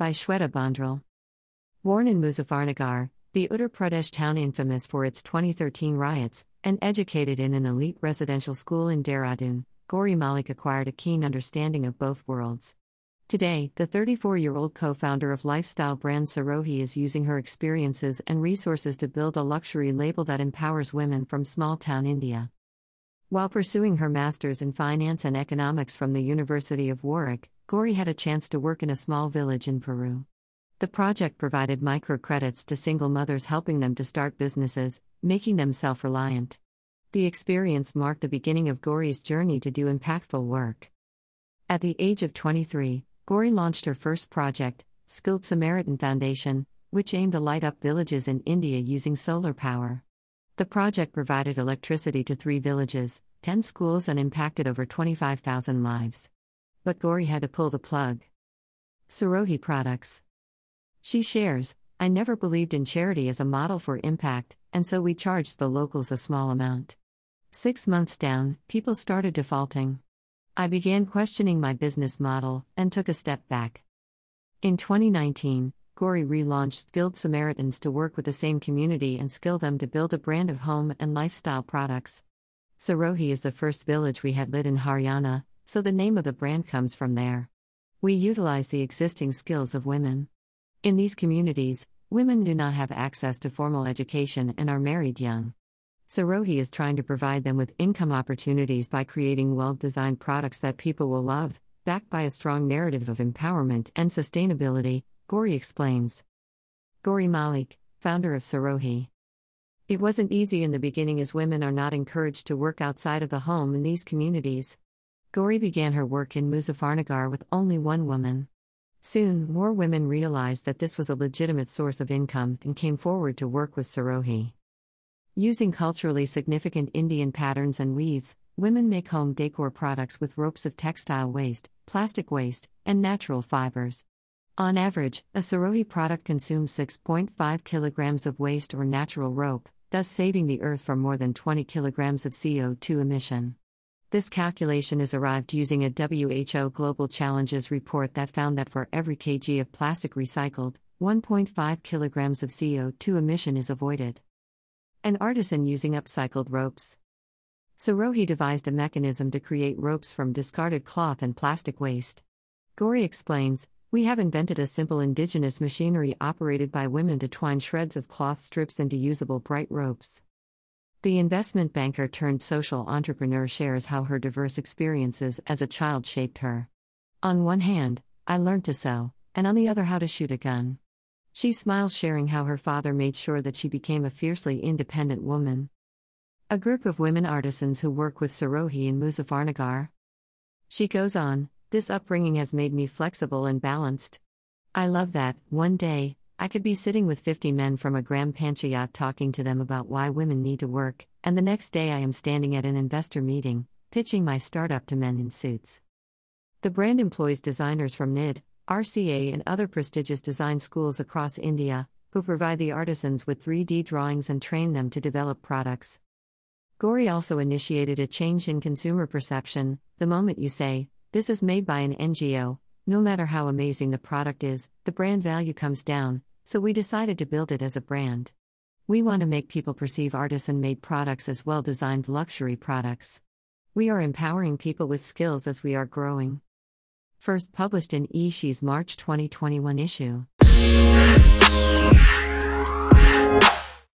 by Shweta Bondral. Born in Muzaffarnagar, the Uttar Pradesh town infamous for its 2013 riots, and educated in an elite residential school in Dehradun, Gauri Malik acquired a keen understanding of both worlds. Today, the 34 year old co founder of lifestyle brand Sirohi is using her experiences and resources to build a luxury label that empowers women from small town India. While pursuing her master's in finance and economics from the University of Warwick, Gauri had a chance to work in a small village in Peru. The project provided microcredits to single mothers, helping them to start businesses, making them self reliant. The experience marked the beginning of Gauri's journey to do impactful work. At the age of 23, Gauri launched her first project, Skilled Samaritan Foundation, which aimed to light up villages in India using solar power. The project provided electricity to three villages, 10 schools, and impacted over 25,000 lives. But Gauri had to pull the plug. Sirohi Products. She shares, I never believed in charity as a model for impact, and so we charged the locals a small amount. Six months down, people started defaulting. I began questioning my business model and took a step back. In 2019, Gauri relaunched Skilled Samaritans to work with the same community and skill them to build a brand of home and lifestyle products. Sirohi is the first village we had lit in Haryana, so the name of the brand comes from there. We utilize the existing skills of women. In these communities, women do not have access to formal education and are married young. Sirohi is trying to provide them with income opportunities by creating well designed products that people will love, backed by a strong narrative of empowerment and sustainability, Gauri explains. Gauri Malik, founder of Sirohi. It wasn't easy in the beginning as women are not encouraged to work outside of the home in these communities. Gauri began her work in Muzaffarnagar with only one woman. Soon, more women realized that this was a legitimate source of income and came forward to work with Sirohi. Using culturally significant Indian patterns and weaves, women make home decor products with ropes of textile waste, plastic waste, and natural fibers. On average, a Sirohi product consumes 6.5 kilograms of waste or natural rope, thus saving the earth from more than 20 kilograms of CO2 emission. This calculation is arrived using a WHO Global Challenges report that found that for every kg of plastic recycled, 1.5 kilograms of CO2 emission is avoided. An artisan using upcycled ropes. Sirohi devised a mechanism to create ropes from discarded cloth and plastic waste. Gauri explains We have invented a simple indigenous machinery operated by women to twine shreds of cloth strips into usable bright ropes. The investment banker turned social entrepreneur shares how her diverse experiences as a child shaped her. On one hand, I learned to sew, and on the other, how to shoot a gun. She smiles, sharing how her father made sure that she became a fiercely independent woman. A group of women artisans who work with Sirohi in Muzaffarnagar. She goes on, This upbringing has made me flexible and balanced. I love that, one day, I could be sitting with 50 men from a gram panchayat talking to them about why women need to work, and the next day I am standing at an investor meeting, pitching my startup to men in suits. The brand employs designers from NID, RCA, and other prestigious design schools across India, who provide the artisans with 3D drawings and train them to develop products. Gauri also initiated a change in consumer perception. The moment you say, This is made by an NGO, no matter how amazing the product is, the brand value comes down, so we decided to build it as a brand. We want to make people perceive artisan made products as well designed luxury products. We are empowering people with skills as we are growing. First published in eShe's March 2021 issue.